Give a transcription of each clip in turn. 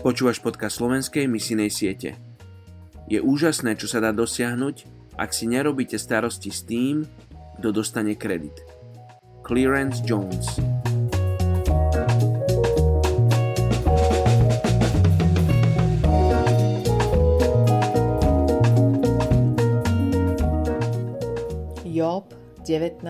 Počúvaš podcast slovenskej misijnej siete. Je úžasné, čo sa dá dosiahnuť, ak si nerobíte starosti s tým, kto dostane kredit. Clearance Jones Job 19,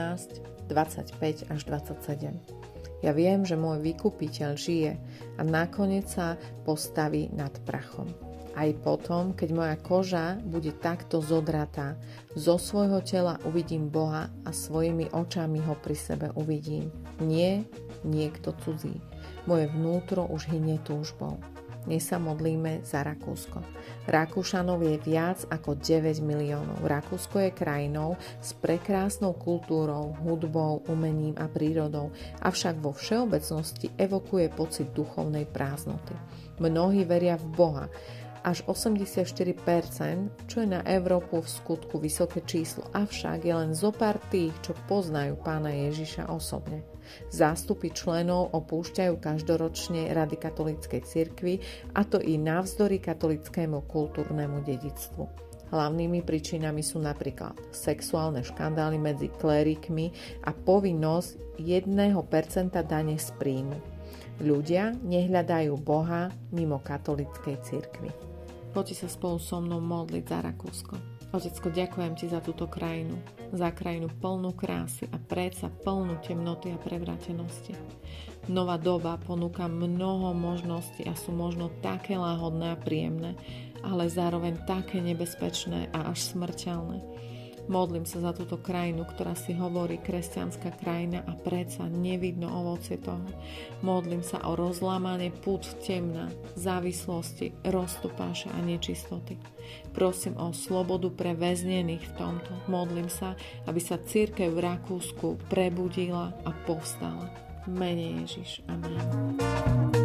25 až 27 ja viem, že môj vykupiteľ žije a nakoniec sa postaví nad prachom. Aj potom, keď moja koža bude takto zodratá, zo svojho tela uvidím Boha a svojimi očami ho pri sebe uvidím. Nie niekto cudzí. Moje vnútro už hynie túžbou. Dnes sa modlíme za Rakúsko. Rakúšanov je viac ako 9 miliónov. Rakúsko je krajinou s prekrásnou kultúrou, hudbou, umením a prírodou, avšak vo všeobecnosti evokuje pocit duchovnej prázdnoty. Mnohí veria v Boha, až 84%, čo je na Európu v skutku vysoké číslo, avšak je len zo pár tých, čo poznajú pána Ježiša osobne. Zástupy členov opúšťajú každoročne rady katolíckej cirkvi a to i navzdory katolickému kultúrnemu dedictvu. Hlavnými príčinami sú napríklad sexuálne škandály medzi klérikmi a povinnosť 1% dane z príjmu. Ľudia nehľadajú Boha mimo katolíckej cirkvi. Poďte sa spolu so mnou modliť za Rakúsko. Otecko, ďakujem Ti za túto krajinu, za krajinu plnú krásy a predsa plnú temnoty a prevrátenosti. Nová doba ponúka mnoho možností a sú možno také láhodné a príjemné, ale zároveň také nebezpečné a až smrteľné. Modlím sa za túto krajinu, ktorá si hovorí kresťanská krajina a predsa nevidno ovocie toho. Modlím sa o rozlámanie pút temna, závislosti, roztopáša a nečistoty. Prosím o slobodu pre väznených v tomto. Modlím sa, aby sa církev v Rakúsku prebudila a povstala. Mene Ježiš. Amen.